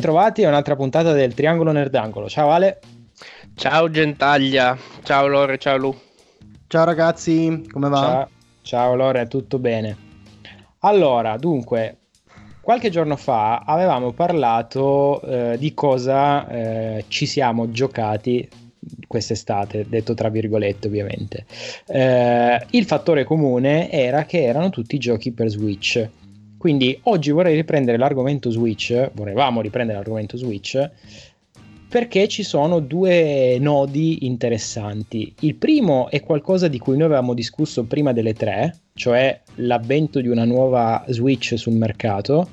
bentrovati a un'altra puntata del Triangolo Nerdangolo. Ciao Ale. Ciao Gentaglia, ciao Lore, ciao Lu. Ciao ragazzi, come va? Ciao, ciao Lore, tutto bene. Allora, dunque, qualche giorno fa avevamo parlato eh, di cosa eh, ci siamo giocati quest'estate, detto tra virgolette ovviamente. Eh, il fattore comune era che erano tutti giochi per Switch. Quindi oggi vorrei riprendere l'argomento Switch, volevamo riprendere l'argomento Switch, perché ci sono due nodi interessanti. Il primo è qualcosa di cui noi avevamo discusso prima delle tre, cioè l'avvento di una nuova Switch sul mercato,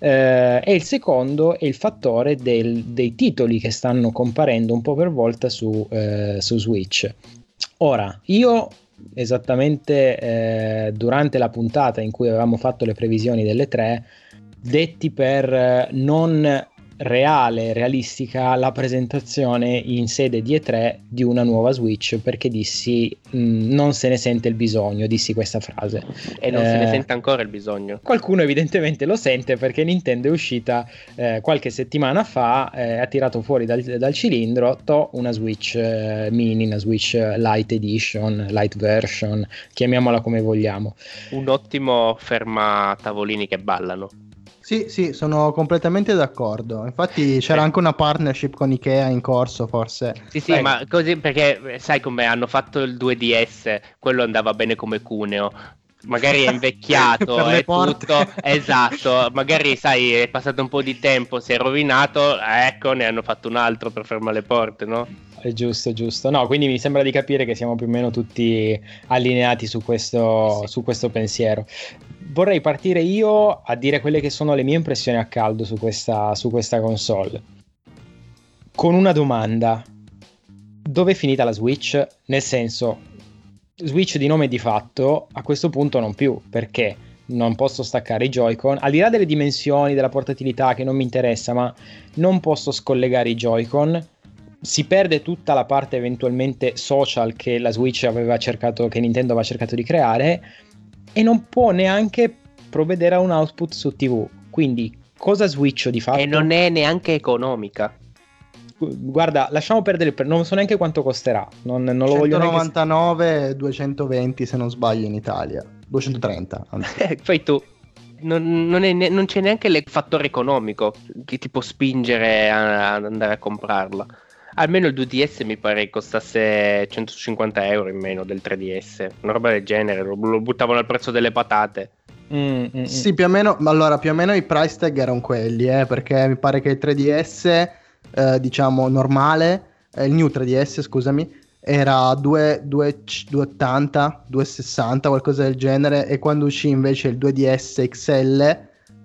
eh, e il secondo è il fattore del, dei titoli che stanno comparendo un po' per volta su, eh, su Switch. Ora, io esattamente eh, durante la puntata in cui avevamo fatto le previsioni delle tre, detti per eh, non reale, realistica la presentazione in sede di E3 di una nuova Switch perché dissi mh, mm, non se ne sente il bisogno, dissi questa frase. E non eh, se ne eh, sente ancora il bisogno. Qualcuno evidentemente lo sente perché Nintendo è uscita eh, qualche settimana fa, eh, ha tirato fuori dal, dal cilindro to una Switch eh, mini, una Switch Lite Edition, Lite Version, chiamiamola come vogliamo. Un ottimo ferma tavolini che ballano. Sì, sì, sono completamente d'accordo. Infatti c'era anche una partnership con Ikea in corso, forse. Sì, sì, eh. ma così perché sai come hanno fatto il 2DS, quello andava bene come cuneo. Magari è invecchiato, è tutto esatto. Magari sai, è passato un po' di tempo, si è rovinato. Ecco, ne hanno fatto un altro per fermare le porte, no? È giusto, giusto. No, quindi mi sembra di capire che siamo più o meno tutti allineati su questo, sì. su questo pensiero vorrei partire io a dire quelle che sono le mie impressioni a caldo su questa, su questa console. Con una domanda. Dove è finita la Switch? Nel senso, Switch di nome di fatto, a questo punto non più, perché non posso staccare i Joy-Con, al di là delle dimensioni, della portatilità che non mi interessa, ma non posso scollegare i Joy-Con. Si perde tutta la parte eventualmente social che la Switch aveva cercato, che Nintendo aveva cercato di creare e non può neanche provvedere a un output su TV. Quindi cosa switcho di fatto? E non è neanche economica. Guarda, lasciamo perdere, non so neanche quanto costerà. Non, non lo 199, voglio neanche... 220 se non sbaglio in Italia. 230. Fai tu. Non, non, è, non, c'è neanche il fattore economico che ti può spingere ad andare a comprarla. Almeno il 2DS mi pare che costasse 150 euro in meno del 3DS, una roba del genere, lo, lo buttavano al prezzo delle patate. Mm, mm, mm. sì, più o meno, allora più o meno i price tag erano quelli, eh, perché mi pare che il 3DS, eh, diciamo normale, eh, il new 3DS, scusami, era 2, 2, 280, 260, qualcosa del genere, e quando uscì invece il 2DS XL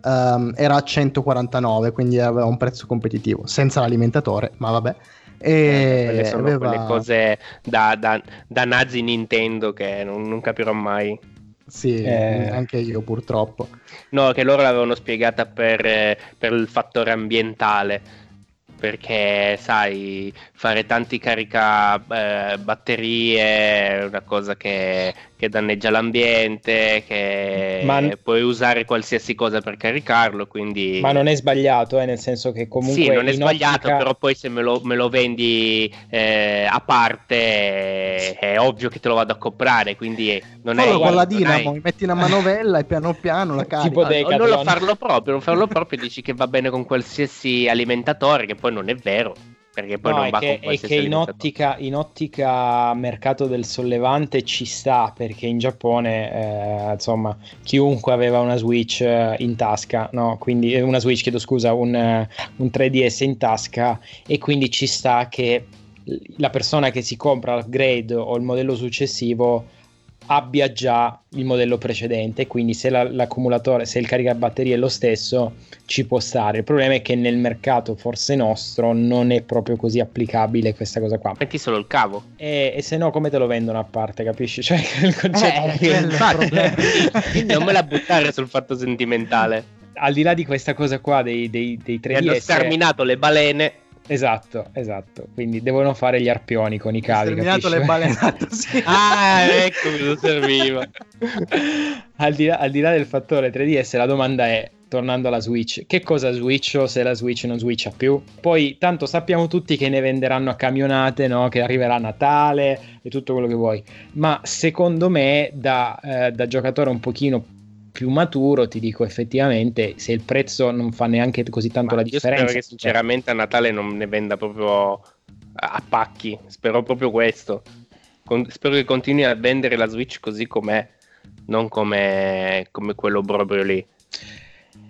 um, era a 149, quindi aveva un prezzo competitivo, senza l'alimentatore, ma vabbè. E eh, quelle sono aveva... quelle cose da, da, da, nazi Nintendo che non, non capirò mai. Sì, eh... anche io purtroppo. No, che loro l'avevano spiegata per, per il fattore ambientale perché sai fare tanti carica eh, batterie è una cosa che, che danneggia l'ambiente che Ma... puoi usare qualsiasi cosa per caricarlo quindi... ma non è sbagliato eh, nel senso che comunque sì non è sbagliato ottica... però poi se me lo, me lo vendi eh, a parte è ovvio che te lo vado a comprare quindi non Fallo è con la dinamo hai... metti una manovella e piano piano la carichi tipo no, non lo farlo proprio non farlo proprio dici che va bene con qualsiasi alimentatore che poi non è vero. Perché poi no, non è va che, con è che in ottica, in ottica, mercato del sollevante ci sta perché in Giappone eh, insomma chiunque aveva una Switch eh, in tasca no? quindi eh, una Switch chiedo scusa un, eh, un 3DS in tasca e quindi ci sta che la persona che si compra l'upgrade o il modello successivo abbia già il modello precedente, quindi se la, l'accumulatore, se il caricabatterie è lo stesso, ci può stare. Il problema è che nel mercato, forse nostro, non è proprio così applicabile questa cosa qua. Metti solo il cavo. E, e se no, come te lo vendono a parte, capisci? Cioè, il concetto eh, è non me la buttare sul fatto sentimentale. Al di là di questa cosa qua dei, dei, dei 3DS... Hanno sterminato le balene Esatto, esatto. Quindi devono fare gli arpioni con i cavi. Terminato le balenato, sì. ah, ecco cosa serviva. al, di là, al di là del fattore 3DS, la domanda è: tornando alla Switch, che cosa switcho se la Switch non switcha più? Poi tanto sappiamo tutti che ne venderanno a camionate, no? che arriverà Natale e tutto quello che vuoi, ma secondo me da, eh, da giocatore un pochino più maturo ti dico effettivamente se il prezzo non fa neanche così tanto ma la differenza. Spero che sinceramente a Natale non ne venda proprio a pacchi, spero proprio questo. Con- spero che continui a vendere la Switch così com'è, non come, come quello proprio lì.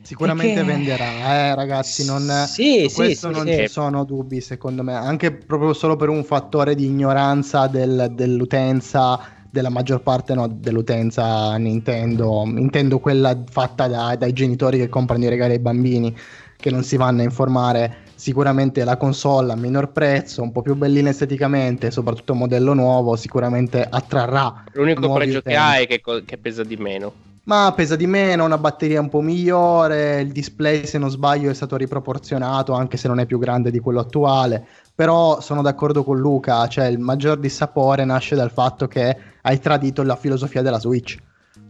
Sicuramente che... venderà, eh, ragazzi. Non, sì, su questo sì, non sì. ci sono dubbi, secondo me. Anche proprio solo per un fattore di ignoranza del, dell'utenza, della maggior parte no, dell'utenza Nintendo. Intendo quella fatta da, dai genitori che comprano i regali ai bambini, che non si vanno a informare sicuramente la console a minor prezzo, un po' più bellina esteticamente, soprattutto modello nuovo, sicuramente attrarrà. L'unico pregio utenti. che ha è che, che, pesa di meno. Ma pesa di meno, una batteria un po' migliore, il display se non sbaglio è stato riproporzionato anche se non è più grande di quello attuale, però sono d'accordo con Luca, cioè il maggior dissapore nasce dal fatto che hai tradito la filosofia della Switch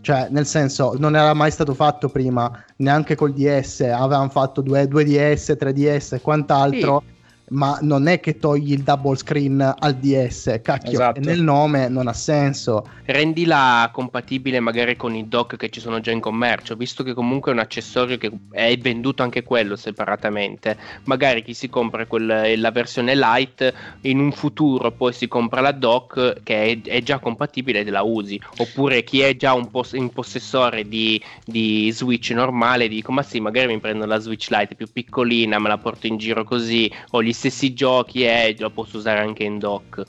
cioè, nel senso, non era mai stato fatto prima, neanche col DS, avevano fatto 2, 2DS, 3DS e quant'altro. Sì ma non è che togli il double screen al DS, cacchio, esatto. nel nome non ha senso. Rendila compatibile magari con i dock che ci sono già in commercio, visto che comunque è un accessorio che è venduto anche quello separatamente. Magari chi si compra quel, la versione light in un futuro poi si compra la dock che è, è già compatibile e la usi, oppure chi è già un, pos- un possessore di, di Switch normale dico ma sì, magari mi prendo la Switch Lite più piccolina, me la porto in giro così, ho gli stessi giochi e lo posso usare anche in dock.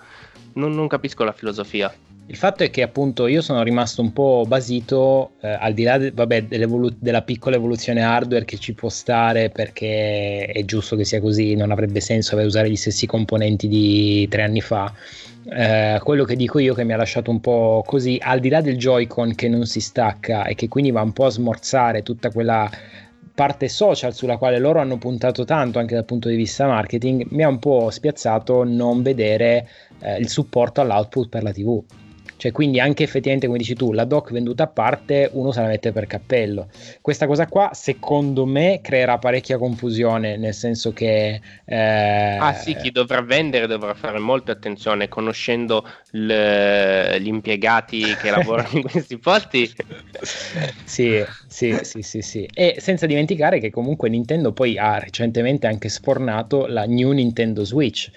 Non, non, capisco la filosofia. Il fatto è che appunto io sono rimasto un po' basito eh, al di là de- vabbè, della piccola evoluzione hardware che ci può stare perché è giusto che sia così, non avrebbe senso usare gli stessi componenti di tre anni fa. Eh, quello che dico io che mi ha lasciato un po' così, al di là del Joy-Con che non si stacca e che quindi va un po' a smorzare tutta quella parte social sulla quale loro hanno puntato tanto anche dal punto di vista marketing, mi ha un po' spiazzato non vedere eh, il supporto all'output per la TV. Cioè, quindi anche effettivamente, come dici tu, la doc venduta a parte, uno se la mette per cappello. Questa cosa qua, secondo me, creerà parecchia confusione, nel senso che... Eh... Ah sì, chi dovrà vendere dovrà fare molta attenzione, conoscendo l... gli impiegati che lavorano in questi posti. sì, sì, sì, sì, sì. E senza dimenticare che comunque Nintendo poi ha recentemente anche sfornato la New Nintendo Switch,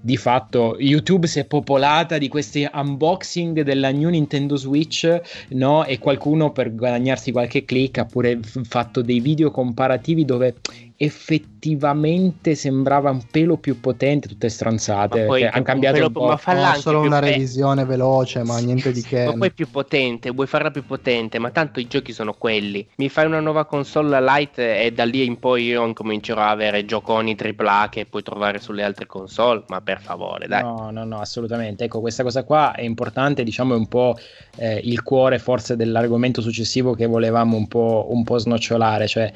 di fatto YouTube si è popolata di questi unboxing della new Nintendo Switch, no? E qualcuno per guadagnarsi qualche click ha pure fatto dei video comparativi dove effettivamente sembrava un pelo più potente tutte stronzate poi hanno cambiato un, po', ma falla solo una revisione veloce ma niente di che. ma poi più potente vuoi farla più potente ma tanto i giochi sono quelli. Mi fai una nuova console light e da lì in poi io incomincerò a avere gioconi AAA che puoi trovare sulle altre console ma per favore dai. No no no assolutamente. Ecco questa cosa qua è importante diciamo è un po' eh, il cuore forse dell'argomento successivo che volevamo un po', un po' snocciolare cioè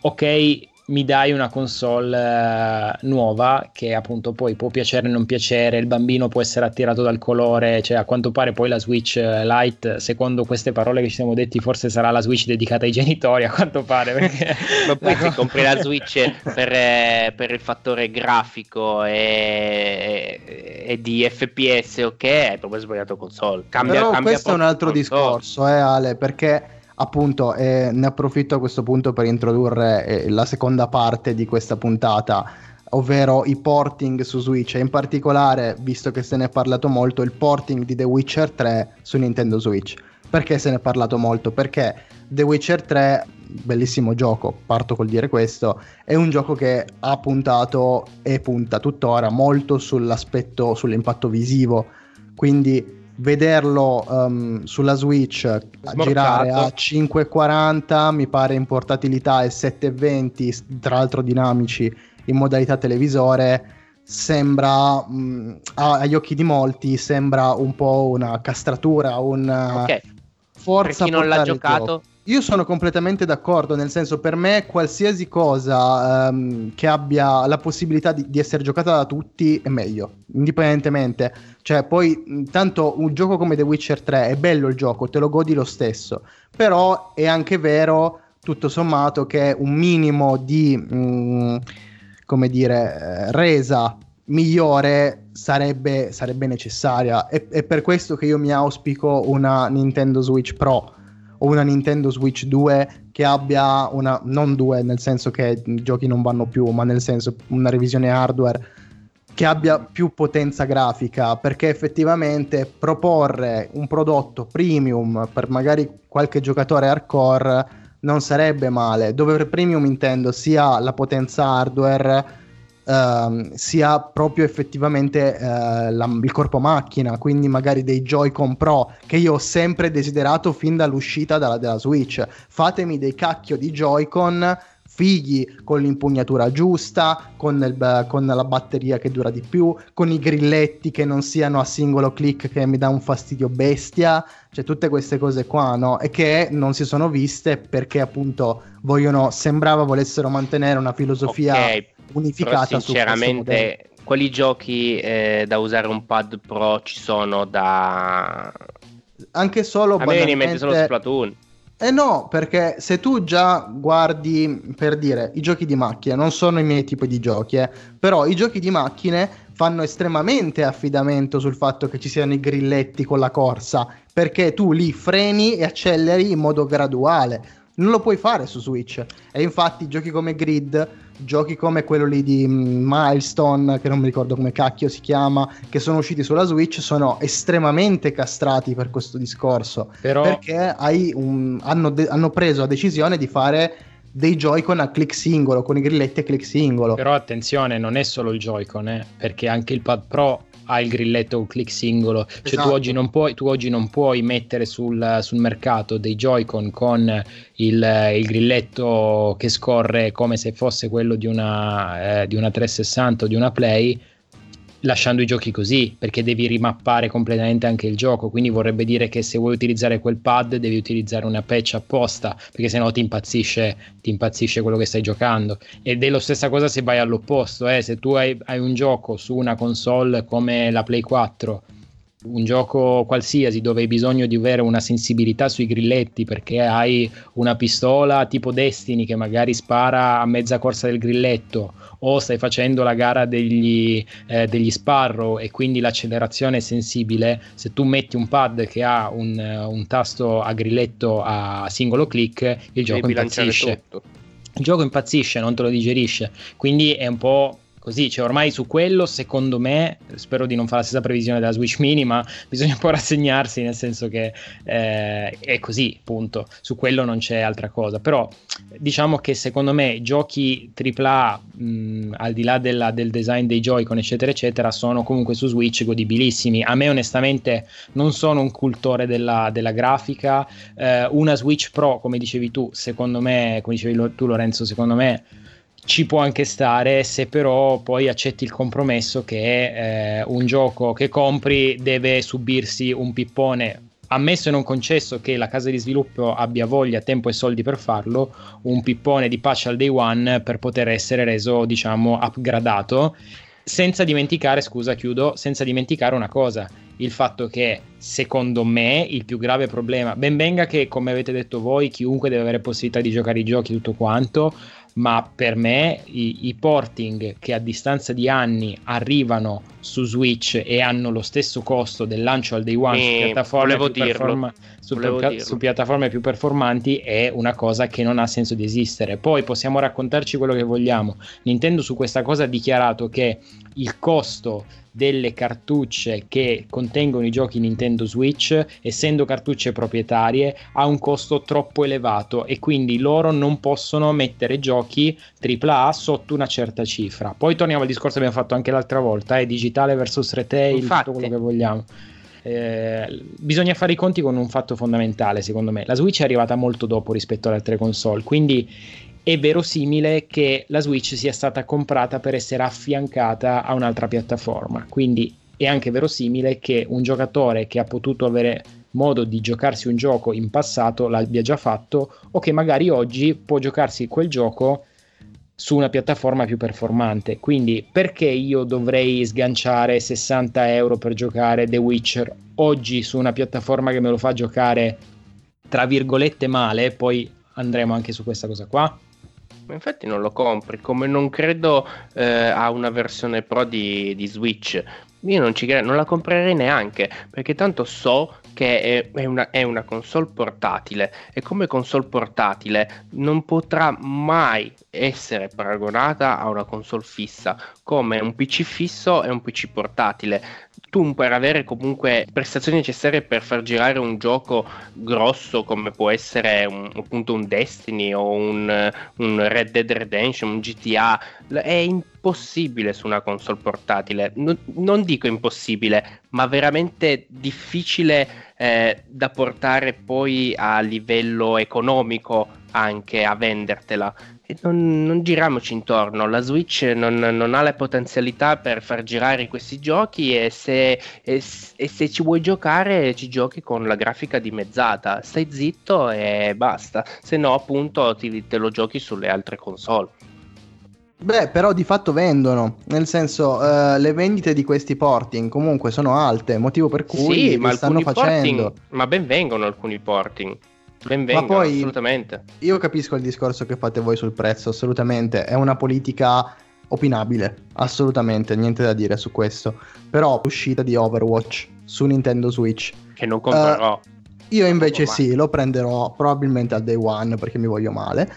ok mi dai una console uh, nuova che appunto poi può piacere o non piacere, il bambino può essere attirato dal colore, cioè a quanto pare poi la Switch uh, Lite, secondo queste parole che ci siamo detti, forse sarà la Switch dedicata ai genitori, a quanto pare. Perché... Ma poi se compri la Switch per, eh, per, il fattore grafico e, e, e, di FPS, ok, hai proprio sbagliato console. Cambia, Però cambia questo è un altro console. discorso, eh Ale, perché appunto eh, ne approfitto a questo punto per introdurre eh, la seconda parte di questa puntata ovvero i porting su Switch. E in particolare visto che se ne è parlato molto il porting di The Witcher 3 su Nintendo Switch. Perché se ne è parlato molto? Perché The Witcher 3 bellissimo gioco, parto col dire questo, è un gioco che ha puntato e punta tuttora molto sull'aspetto, sull'impatto visivo, quindi vederlo um, sulla Switch Smorcato. girare a 540 mi pare in portatilità e 720 tra l'altro dinamici in modalità televisore sembra mh, mm, agli occhi di molti sembra un po' una castratura un okay. forza per chi non l'ha giocato io sono completamente d'accordo, nel senso per me qualsiasi cosa um, che abbia la possibilità di, di, essere giocata da tutti è meglio, indipendentemente. Cioè poi tanto un gioco come The Witcher 3 è bello il gioco, te lo godi lo stesso, però è anche vero tutto sommato che un minimo di, mh, come dire, eh, resa migliore sarebbe, sarebbe necessaria. È, è, per questo che io mi auspico una Nintendo Switch Pro o una Nintendo Switch 2 che abbia una, non due nel senso che i giochi non vanno più, ma nel senso una revisione hardware che abbia più potenza grafica, perché effettivamente proporre un prodotto premium per magari qualche giocatore hardcore non sarebbe male, dove per premium intendo sia la potenza hardware Uh, sia proprio effettivamente uh, la, il corpo macchina, quindi magari dei Joy-Con Pro che io ho sempre desiderato fin dall'uscita dalla, della Switch. Fatemi dei cacchio di Joy-Con fighi con l'impugnatura giusta, con, il, con, la batteria che dura di più, con i grilletti che non siano a singolo click che mi dà un fastidio bestia, cioè tutte queste cose qua, no? E che non si sono viste perché appunto vogliono, sembrava volessero mantenere una filosofia okay, unificata. Però sinceramente, quali giochi eh, da usare un pad pro ci sono da... Anche solo... A me viene in mente solo Splatoon eh no, perché se tu già guardi, per dire, i giochi di macchine, non sono i miei tipi di giochi, eh, però i giochi di macchine fanno estremamente affidamento sul fatto che ci siano i grilletti con la corsa, perché tu li freni e acceleri in modo graduale. Non lo puoi fare su Switch. E infatti giochi come Grid giochi come quello lì di mm, Milestone, che non mi ricordo come cacchio si chiama, che sono usciti sulla Switch, sono estremamente castrati per questo discorso. Però... Perché un, hanno, de- hanno preso la decisione di fare dei Joy-Con a click singolo, con i grilletti a click singolo. Però attenzione, non è solo il Joy-Con, eh, perché anche il Pad Pro ha il grilletto un click singolo. Cioè esatto. tu, oggi non puoi, tu oggi non puoi mettere sul, sul mercato dei Joy-Con con il, il, grilletto che scorre come se fosse quello di una, eh, di una 360 o di una Play lasciando i giochi così perché devi rimappare completamente anche il gioco quindi vorrebbe dire che se vuoi utilizzare quel pad devi utilizzare una patch apposta perché sennò ti impazzisce, ti impazzisce quello che stai giocando ed è la stessa cosa se vai all'opposto eh? se tu hai, hai un gioco su una console come la Play 4 un gioco qualsiasi dove hai bisogno di avere una sensibilità sui grilletti perché hai una pistola tipo Destiny che magari spara a mezza corsa del grilletto o stai facendo la gara degli, eh, degli Sparrow e quindi l'accelerazione è sensibile, se tu metti un pad che ha un, un tasto a grilletto a singolo click, il gioco impazzisce. Il gioco impazzisce, non te lo digerisce. Quindi è un po' Così, cioè ormai su quello, secondo me, spero di non fare la stessa previsione della Switch Mini, ma bisogna un po' rassegnarsi, nel senso che eh, è così, punto. Su quello non c'è altra cosa. Però diciamo che secondo me giochi AAA, mh, al di là della, del design dei Joy-Con, eccetera, eccetera, sono comunque su Switch godibilissimi. A me onestamente non sono un cultore della, della grafica. Eh, una Switch Pro, come dicevi tu, secondo me, come dicevi tu Lorenzo, secondo me ci può anche stare se però poi accetti il compromesso che eh, un gioco che compri deve subirsi un pippone ammesso e non concesso che la casa di sviluppo abbia voglia, tempo e soldi per farlo, un pippone di patch al day one per poter essere reso, diciamo, upgradato. Senza dimenticare, scusa, chiudo, senza dimenticare una cosa, il fatto che secondo me il più grave problema, ben venga che come avete detto voi, chiunque deve avere possibilità di giocare i giochi tutto quanto, ma per me i, i, porting che a distanza di anni arrivano su Switch e hanno lo stesso costo del lancio al day one su piattaforme, più, performa- su, pia- su piattaforme più performanti è una cosa che non ha senso di esistere. Poi possiamo raccontarci quello che vogliamo. Nintendo su questa cosa ha dichiarato che il costo delle cartucce che contengono i giochi Nintendo Switch, essendo cartucce proprietarie, ha un costo troppo elevato e quindi loro non possono mettere giochi AAA sotto una certa cifra. Poi torniamo al discorso che abbiamo fatto anche l'altra volta, è eh, digitale versus retail, Infatti. tutto quello che vogliamo. Eh, bisogna fare i conti con un fatto fondamentale, secondo me. La Switch è arrivata molto dopo rispetto alle altre console, quindi è verosimile che la Switch sia stata comprata per essere affiancata a un'altra piattaforma. Quindi è anche verosimile che un giocatore che ha potuto avere modo di giocarsi un gioco in passato l'abbia già fatto o che magari oggi può giocarsi quel gioco su una piattaforma più performante. Quindi perché io dovrei sganciare 60 euro per giocare The Witcher oggi su una piattaforma che me lo fa giocare tra virgolette male, poi andremo anche su questa cosa qua? Infatti non lo compri, come non credo eh, a una versione pro di, di Switch. Io non, ci non la comprerei neanche, perché tanto so che è, è, una, è, una, console portatile. E come console portatile non potrà mai essere paragonata a una console fissa, come un PC fisso e un PC portatile tu per avere comunque prestazioni necessarie per far girare un gioco grosso come può essere un, appunto un Destiny o un, un, Red Dead Redemption, un GTA, è impossibile su una console portatile. Non, non dico impossibile, ma veramente difficile eh, da portare poi a livello economico anche a vendertela non, non, giriamoci intorno, la Switch non, non, ha le potenzialità per far girare questi giochi e se, e, e se, ci vuoi giocare ci giochi con la grafica dimezzata, stai zitto e basta, se no appunto ti, te lo giochi sulle altre console. Beh, però di fatto vendono, nel senso uh, le vendite di questi porting comunque sono alte, motivo per cui sì, ma stanno facendo. Porting, ma ben vengono alcuni porting. Benvenga, Ma poi assolutamente. Io capisco il discorso che fate voi sul prezzo, assolutamente. È una politica opinabile, assolutamente, niente da dire su questo. Però l'uscita di Overwatch su Nintendo Switch. Che non comprerò. Uh, io invece sì, lo prenderò probabilmente al day one perché mi voglio male.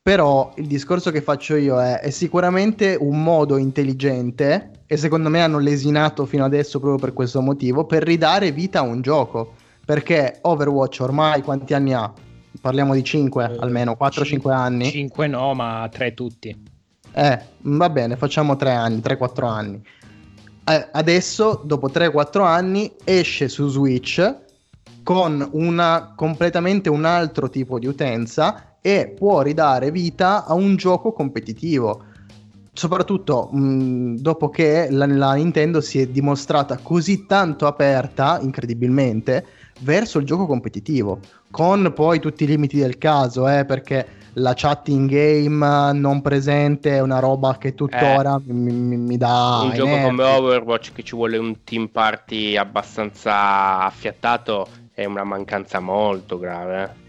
Però il discorso che faccio io è, è sicuramente un modo intelligente e secondo me hanno lesinato fino adesso proprio per questo motivo per ridare vita a un gioco perché Overwatch ormai quanti anni ha? Parliamo di 5 eh, almeno, 4-5 anni. 5 no, ma 3 tutti. Eh, va bene, facciamo 3 anni, 3-4 anni. Eh, adesso, dopo 3-4 anni, esce su Switch con una, completamente un altro tipo di utenza e può ridare vita a un gioco competitivo. Soprattutto mh, dopo che la, la Nintendo si è dimostrata così tanto aperta, incredibilmente, verso il gioco competitivo, con poi tutti i limiti del caso, eh, perché la chat in game non presente è una roba che tuttora eh, mi, mi, mi, dà... Un gioco come Overwatch che ci vuole un team party abbastanza affiattato è una mancanza molto grave.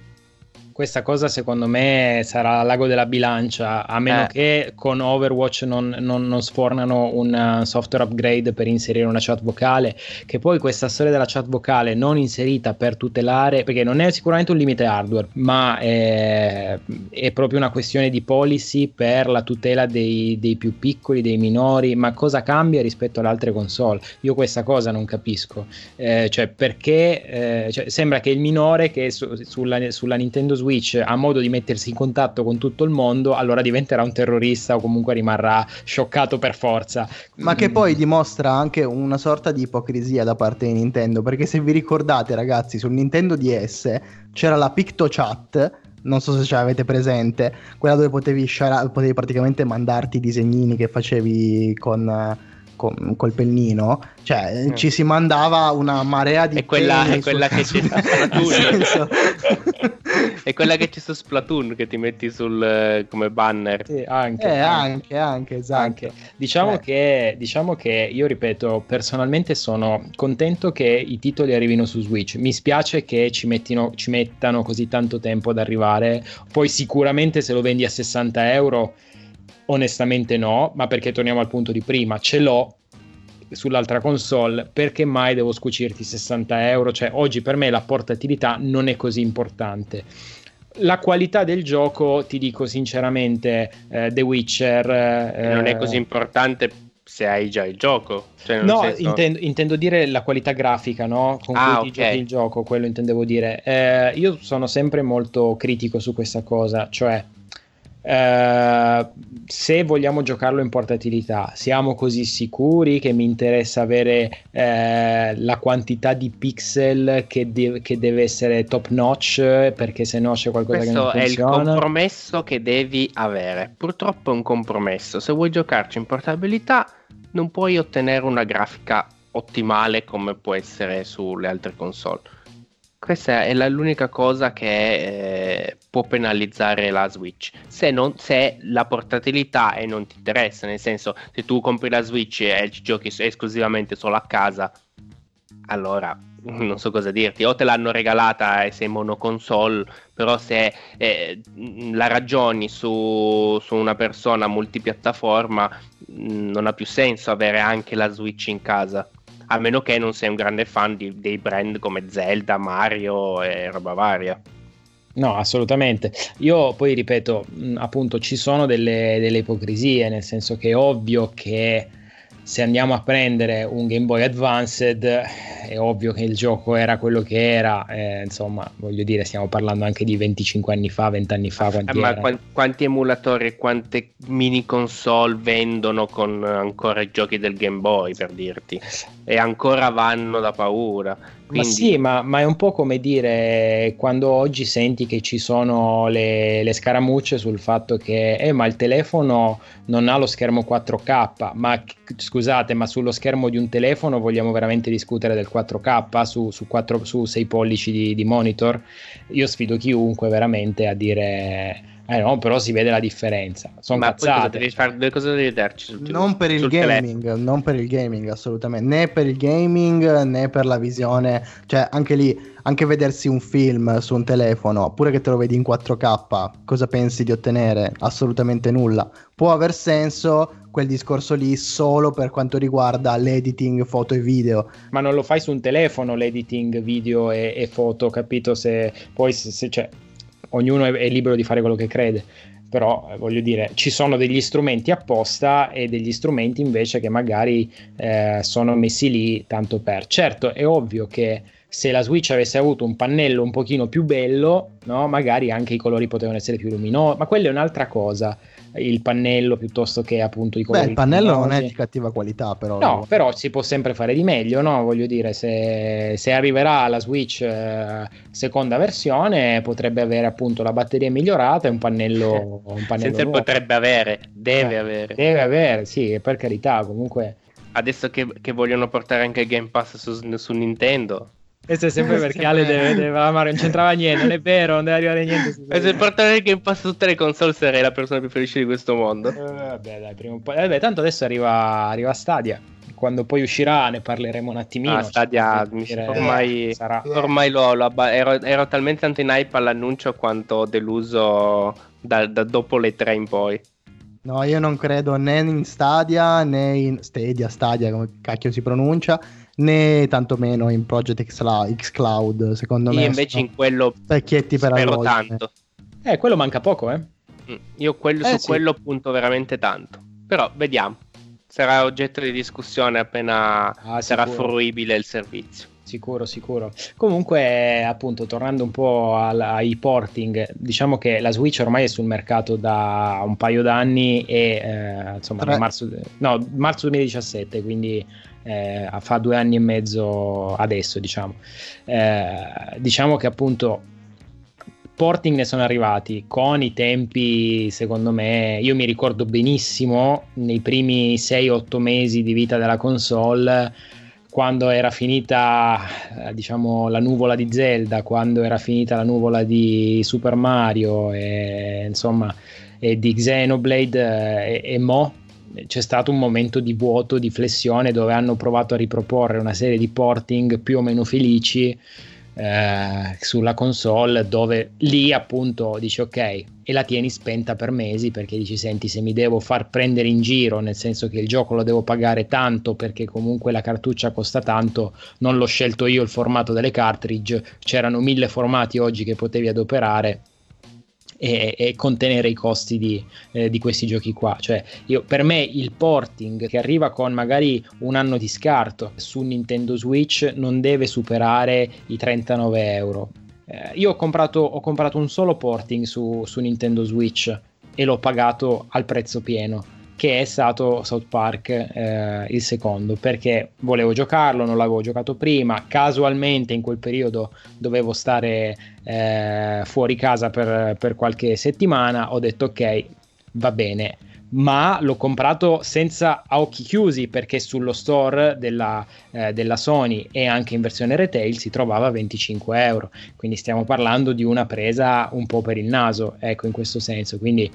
Eh questa cosa secondo me sarà l'ago della bilancia, a meno eh. che con Overwatch non, non, non, sfornano un software upgrade per inserire una chat vocale, che poi questa storia della chat vocale non inserita per tutelare, perché non è sicuramente un limite hardware, ma è, è proprio una questione di policy per la tutela dei, dei, più piccoli, dei minori, ma cosa cambia rispetto alle altre console? Io questa cosa non capisco, eh, cioè perché eh, cioè, sembra che il minore che su, sulla, sulla Nintendo Switch Switch ha modo di mettersi in contatto con tutto il mondo, allora diventerà un terrorista o comunque rimarrà scioccato per forza. Ma che poi dimostra anche una sorta di ipocrisia da parte di Nintendo, perché se vi ricordate ragazzi, sul Nintendo DS c'era la PictoChat non so se ce l'avete presente, quella dove potevi, sciara- potevi praticamente mandarti i disegnini che facevi con, con, col pennino, cioè mm. ci si mandava una marea di... È quella, è quella che c'è su Splatoon. È quella che c'è su Splatoon che ti metti sul, come banner. Sì, anche, eh, anche, anche, esatto. Anche. Diciamo, eh. che, diciamo che io ripeto, personalmente sono contento che i titoli arrivino su Switch. Mi spiace che ci, mettino, ci mettano così tanto tempo ad arrivare. Poi sicuramente se lo vendi a 60 euro Onestamente no, ma perché torniamo al punto di prima, ce l'ho sull'altra console, perché mai devo scucirti 60 euro? Cioè, oggi per me la portatilità non è così importante. La qualità del gioco, ti dico sinceramente, eh, The Witcher... Eh, non è così importante se hai già il gioco. Cioè, no, senso... intendo, intendo, dire la qualità grafica, no? Con ah, cui okay. giochi il gioco, quello intendevo dire. Eh, io sono sempre molto critico su questa cosa, cioè Uh, se vogliamo giocarlo in portatilità, siamo così sicuri che mi interessa avere uh, la quantità di pixel che, de- che, deve essere top notch perché se no c'è qualcosa Questo che non funziona. Questo è il compromesso che devi avere. Purtroppo è un compromesso. Se vuoi giocarci in portabilità, non puoi ottenere una grafica ottimale come può essere sulle altre console questa è la, l'unica cosa che eh, può penalizzare la Switch. Se, non, se la portatilità e non ti interessa, nel senso, se tu compri la Switch e ci giochi esclusivamente solo a casa, allora non so cosa dirti, o te l'hanno regalata e sei monoconsole, però se eh, la ragioni su, su, una persona multipiattaforma non ha più senso avere anche la Switch in casa, a meno che non sei un grande fan di, dei brand come Zelda, Mario e roba varia. No, assolutamente. Io poi ripeto, appunto, ci sono delle, delle ipocrisie, nel senso che è ovvio che se andiamo a prendere un Game Boy Advanced è ovvio che il gioco era quello che era, eh, insomma, voglio dire, stiamo parlando anche di 25 anni fa, 20 anni fa. Eh, ma qu- quanti emulatori e quante mini console vendono con ancora i giochi del Game Boy, per dirti? E ancora vanno da paura. Quindi... Ma sì, ma, ma, è un po' come dire quando oggi senti che ci sono le, le scaramucce sul fatto che eh, ma il telefono non ha lo schermo 4K, ma scusate, ma sullo schermo di un telefono vogliamo veramente discutere del 4K su, su, 4, su 6 pollici di, di monitor? Io sfido chiunque veramente a dire eh no, però si vede la differenza. Sono Ma cazzate. Cosa devi, fare, cosa devi darci sul non per il gaming, telefono. non per il gaming assolutamente, né per il gaming né per la visione, cioè anche lì, anche vedersi un film su un telefono, pure che te lo vedi in 4K, cosa pensi di ottenere? Assolutamente nulla. Può aver senso quel discorso lì solo per quanto riguarda l'editing foto e video. Ma non lo fai su un telefono l'editing video e, e foto, capito? Se poi se, se cioè, ognuno è, è libero di fare quello che crede però eh, voglio dire ci sono degli strumenti apposta e degli strumenti invece che magari eh, sono messi lì tanto per certo è ovvio che se la Switch avesse avuto un pannello un pochino più bello no? magari anche i colori potevano essere più luminosi ma quella è un'altra cosa il pannello piuttosto che appunto i colori. Beh, il pannello non è di cattiva qualità, però. No, però si può sempre fare di meglio, no? Voglio dire, se, se arriverà la Switch eh, seconda versione, potrebbe avere appunto la batteria migliorata e un pannello. Un pannello Senza potrebbe avere, deve eh, avere. Deve avere, sì, per carità, comunque. Adesso che, che vogliono portare anche il Game Pass su, su Nintendo, questo è sempre perché Ale deve, deve amare, non c'entrava niente, non è vero, non deve arrivare niente. E se portare il Game Pass su tutte le console sarei la persona più felice di questo mondo. Eh, vabbè, dai, prima un po'. Eh, vabbè, tanto adesso arriva, arriva Stadia. Quando poi uscirà ne parleremo un attimino. Ah, Stadia, dire, ormai, sarà... ormai lo, lo abba- ero, ero, talmente tanto in hype all'annuncio quanto deluso da, da dopo le tre in poi. No, io non credo né in Stadia né in Stadia, Stadia come cacchio si pronuncia, né tantomeno in Project X Cloud, secondo io me. Io invece in quello specchietti per spero tanto. Eh, quello manca poco, eh. Mm, io quello, eh, su sì. quello punto veramente tanto. Però vediamo. Sarà oggetto di discussione appena ah, sarà fruibile il servizio. Sicuro, sicuro. Comunque, appunto, tornando un po' al, ai porting, diciamo che la Switch ormai è sul mercato da un paio d'anni e eh, insomma, marzo, no, marzo 2017, quindi eh, fa due anni e mezzo adesso, diciamo. Eh, diciamo che appunto porting ne sono arrivati con i tempi, secondo me, io mi ricordo benissimo nei primi 6-8 mesi di vita della console quando era finita diciamo la nuvola di Zelda, quando era finita la nuvola di Super Mario e insomma e di Xenoblade e, e Mo c'è stato un momento di vuoto, di flessione dove hanno provato a riproporre una serie di porting più o meno felici eh, sulla console dove lì appunto dici ok e la tieni spenta per mesi perché dici senti se mi devo far prendere in giro nel senso che il gioco lo devo pagare tanto perché comunque la cartuccia costa tanto non l'ho scelto io il formato delle cartridge c'erano mille formati oggi che potevi adoperare e, e contenere i costi di, eh, di, questi giochi qua. Cioè, io, per me il porting che arriva con magari un anno di scarto su Nintendo Switch non deve superare i 39 euro. Eh, io ho comprato, ho comprato, un solo porting su, su Nintendo Switch e l'ho pagato al prezzo pieno che è stato South Park eh, il secondo perché volevo giocarlo, non l'avevo giocato prima, casualmente in quel periodo dovevo stare eh, fuori casa per, per qualche settimana, ho detto ok, va bene, ma l'ho comprato senza a occhi chiusi perché sullo store della, eh, della, Sony e anche in versione retail si trovava a 25 euro. Quindi stiamo parlando di una presa un po' per il naso ecco in questo senso. Quindi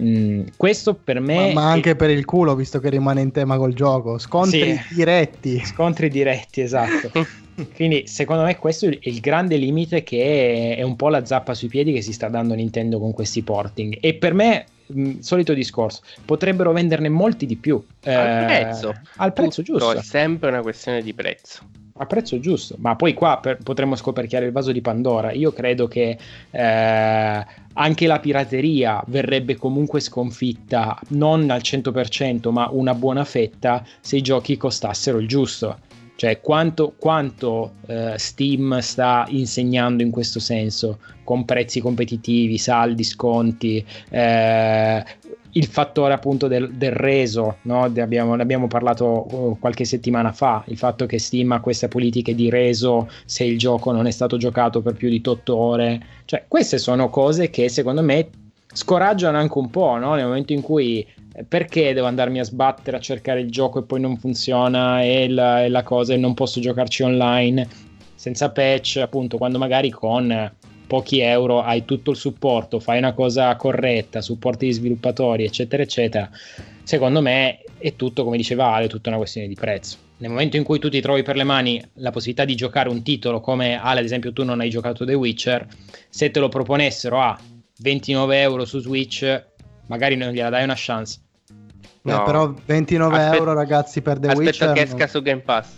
Mm, questo per me. Ma, ma anche è... per il culo, visto che rimane in tema col gioco. Scontri sì, diretti. Scontri diretti, esatto. Quindi secondo me questo è il grande limite che è un po' la zappa sui piedi che si sta dando Nintendo con questi porting. E per me, mh, solito discorso, potrebbero venderne molti di più. Al eh, prezzo. Al prezzo Tutto giusto. È sempre una questione di prezzo a prezzo giusto. Ma poi qua per, potremmo scoperchiare il vaso di Pandora. Io credo che eh, anche la pirateria verrebbe comunque sconfitta, non al 100%, ma una buona fetta se i giochi costassero il giusto. Cioè, quanto, quanto eh, Steam sta insegnando in questo senso, con prezzi competitivi, saldi, sconti, eh, il fattore appunto del, del reso, no? ne, abbiamo, ne, abbiamo, parlato oh, qualche settimana fa, il fatto che Steam ha queste politiche di reso se il gioco non è stato giocato per più di 8 ore, cioè queste sono cose che secondo me scoraggiano anche un po', no? nel momento in cui eh, perché devo andarmi a sbattere a cercare il gioco e poi non funziona e la, e la cosa e non posso giocarci online senza patch, appunto quando magari con pochi euro hai tutto il supporto, fai una cosa corretta, supporti gli sviluppatori, eccetera, eccetera. Secondo me è tutto, come diceva Ale, tutta una questione di prezzo. Nel momento in cui tu ti trovi per le mani la possibilità di giocare un titolo come Ale, ad esempio, tu non hai giocato The Witcher, se te lo proponessero a 29 euro su Switch, magari non gliela dai una chance. No. Eh, però 29 Aspet- euro ragazzi per The Aspetta Witcher. Aspetta che esca no. su Game Pass.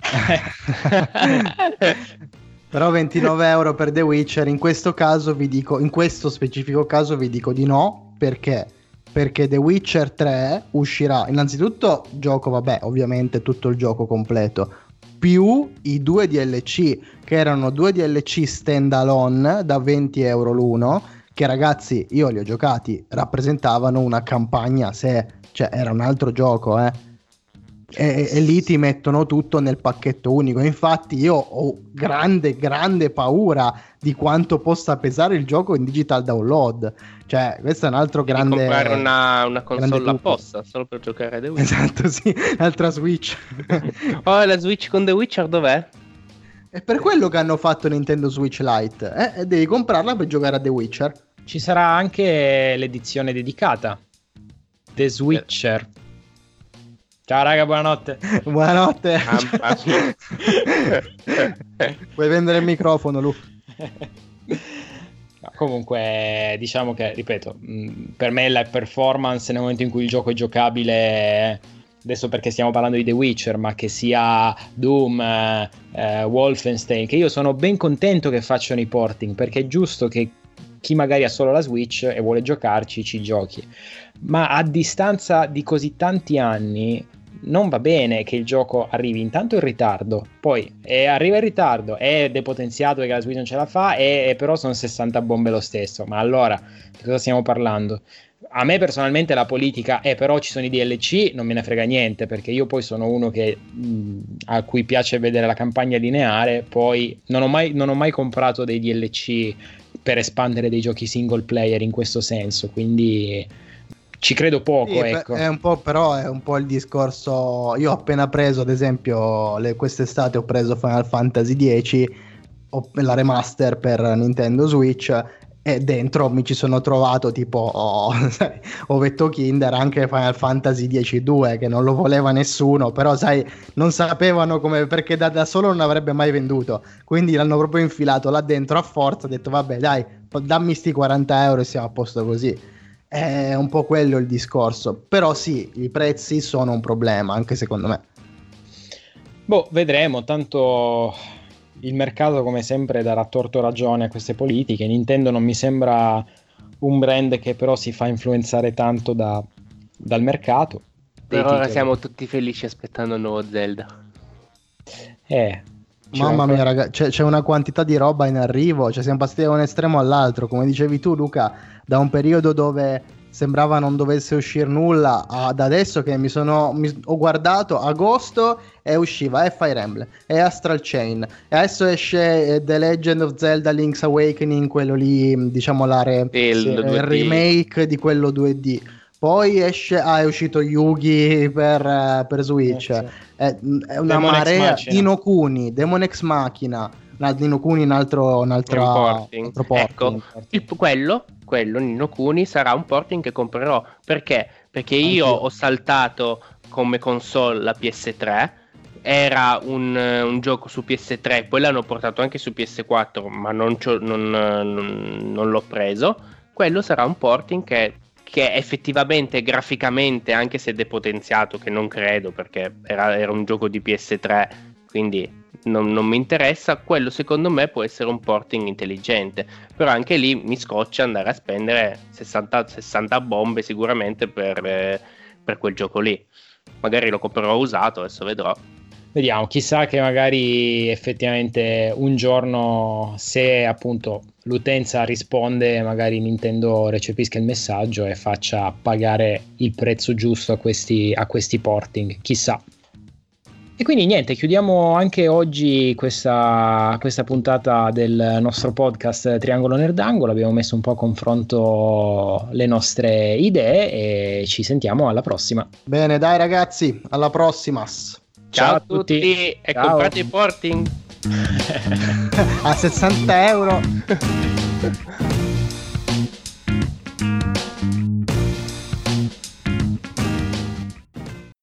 Però 29 euro per The Witcher, in questo caso vi dico, in questo specifico caso vi dico di no, perché? Perché The Witcher 3 uscirà, innanzitutto gioco, vabbè, ovviamente tutto il gioco completo, più i due DLC, che erano due DLC standalone da 20 euro l'uno, che ragazzi io li ho giocati, rappresentavano una campagna a cioè era un altro gioco, eh e, e, lì ti mettono tutto nel pacchetto unico. Infatti, io ho grande, grande paura di quanto possa pesare il gioco in digital download. Cioè, questo è un altro Devi grande. comprare una, una console apposta solo per giocare a The Witcher. Esatto, sì, l'altra Switch. oh, la Switch con The Witcher dov'è? È per quello che hanno fatto Nintendo Switch Lite. Eh? Devi comprarla per giocare a The Witcher. Ci sarà anche l'edizione dedicata. The Switcher. Ciao raga, buonanotte. buonanotte. Vuoi vendere il microfono, Lu? Comunque, diciamo che, ripeto, per me la performance nel momento in cui il gioco è giocabile, adesso perché stiamo parlando di The Witcher, ma che sia Doom, eh, Wolfenstein, che io sono ben contento che facciano i porting, perché è giusto che chi magari ha solo la Switch e vuole giocarci ci giochi. Ma a distanza di così tanti anni non va bene che il gioco arrivi intanto in ritardo, poi eh, arriva in ritardo, è depotenziato perché la Switch non ce la fa, e, e però sono 60 bombe lo stesso. Ma allora, di cosa stiamo parlando? a me personalmente la politica è però ci sono i DLC, non me ne frega niente perché io poi sono uno che, mh, a cui piace vedere la campagna lineare, poi non ho, mai, non ho mai comprato dei DLC per espandere dei giochi single player in questo senso, quindi ci credo poco. Sì, ecco. È un po', però è un po' il discorso. Io ho appena preso, ad esempio, le, quest'estate ho preso Final Fantasy X, la remaster per Nintendo Switch. E dentro mi ci sono trovato tipo oh, ovetto Kinder anche Final Fantasy X-2 che non lo voleva nessuno, però sai, non sapevano come perché da, da solo non avrebbe mai venduto. Quindi l'hanno proprio infilato là dentro a forza. Ho detto, vabbè, dai, dammi sti 40 euro e siamo a posto così. È un po' quello il discorso. Però sì, i prezzi sono un problema, anche secondo me. Boh, vedremo. Tanto il mercato, come sempre, darà torto ragione a queste politiche. Nintendo non mi sembra un brand che però si fa influenzare tanto da, dal mercato. Per ora siamo tutti felici aspettando il nuovo Zelda. Eh, Mamma mia, ragazzi, c'è, c'è, una quantità di roba in arrivo. Cioè, siamo passati da un estremo all'altro. Come dicevi tu, Luca, da un periodo dove sembrava non dovesse uscire nulla ad adesso che mi sono mi, ho guardato agosto e usciva e Fire Emblem e Astral Chain. E adesso esce eh, The Legend of Zelda Link's Awakening quello lì diciamo la re, il, il remake di quello 2D poi esce ah, è uscito Yugi per, uh, per Switch. Eh, sì. è, è, una Demon marea Dino Kuni Demon Ex Machina. Nino Kuni un altro, un altro, porting. altro porting. Ecco, il, quello quello Nino Kuni sarà un porting che comprerò perché? Perché io Anch'io. ho saltato come console la PS3 era un, un, gioco su PS3, poi l'hanno portato anche su PS4, ma non, non, non, non l'ho preso. Quello sarà un porting che, che, effettivamente graficamente, anche se depotenziato, che non credo perché era, era un gioco di PS3, quindi non, non, mi interessa, quello secondo me può essere un porting intelligente, però anche lì mi scoccia andare a spendere 60, 60 bombe sicuramente per, eh, per quel gioco lì. Magari lo comprerò usato, adesso vedrò. Vediamo, chissà che magari effettivamente un giorno se appunto l'utenza risponde, magari Nintendo recepisca il messaggio e faccia pagare il prezzo giusto a questi, a questi porting, chissà. E quindi niente, chiudiamo anche oggi questa, questa, puntata del nostro podcast Triangolo Nerdangolo. Abbiamo messo un po' a confronto le nostre idee e ci sentiamo alla prossima. Bene, dai ragazzi, alla prossima. Ciao, Ciao a tutti, tutti. e Ciao. comprate i porting a 60 euro.